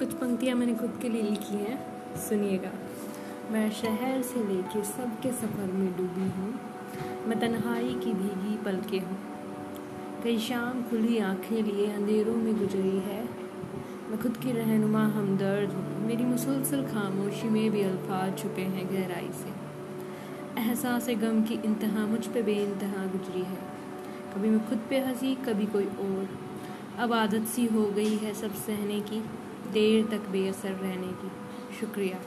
कुछ पंक्तियाँ मैंने खुद के लिए लिखी हैं। सुनिएगा। मैं शहर से लेके सबके सफ़र में डूबी हूँ। मैं तन्हाई की भीगी पलके हूँ। कई शाम खुली आँखें लिए अंधेरों में गुजरी है। मैं खुद की रहनुमा हमदर्द हूँ। मेरी मुसलसल खामोशी में भी अल्फाज छुपे हैं गहराई से। एहसास गम की इंतहा मुझ पे बेइंतहा गुजरी है। कभी मैं खुद पे हँसी, कभी कोई और। अब आदत सी हो गई है सब सहने की। देर तक बेअसर रहने की। शुक्रिया।